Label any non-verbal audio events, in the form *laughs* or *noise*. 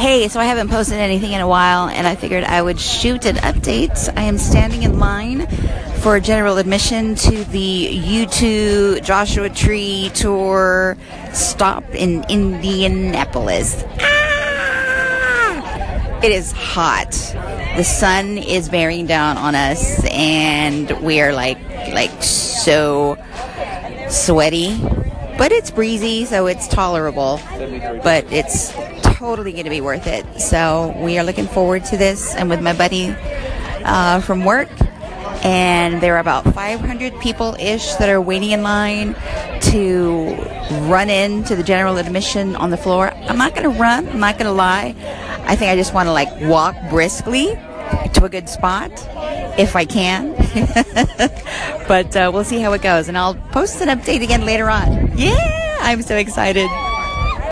Hey, so I haven't posted anything in a while, and I figured I would shoot an update. I am standing in line for general admission to the U2 Joshua Tree Tour stop in Indianapolis. Ah! It is hot. The sun is bearing down on us, and we are like, like so sweaty. But it's breezy, so it's tolerable. But it's totally going to be worth it. So we are looking forward to this. I'm with my buddy uh, from work, and there are about 500 people ish that are waiting in line to run into the general admission on the floor. I'm not going to run. I'm not going to lie. I think I just want to like walk briskly to a good spot if I can. *laughs* but uh, we'll see how it goes, and I'll post an update again later on. Yeah, I'm so excited.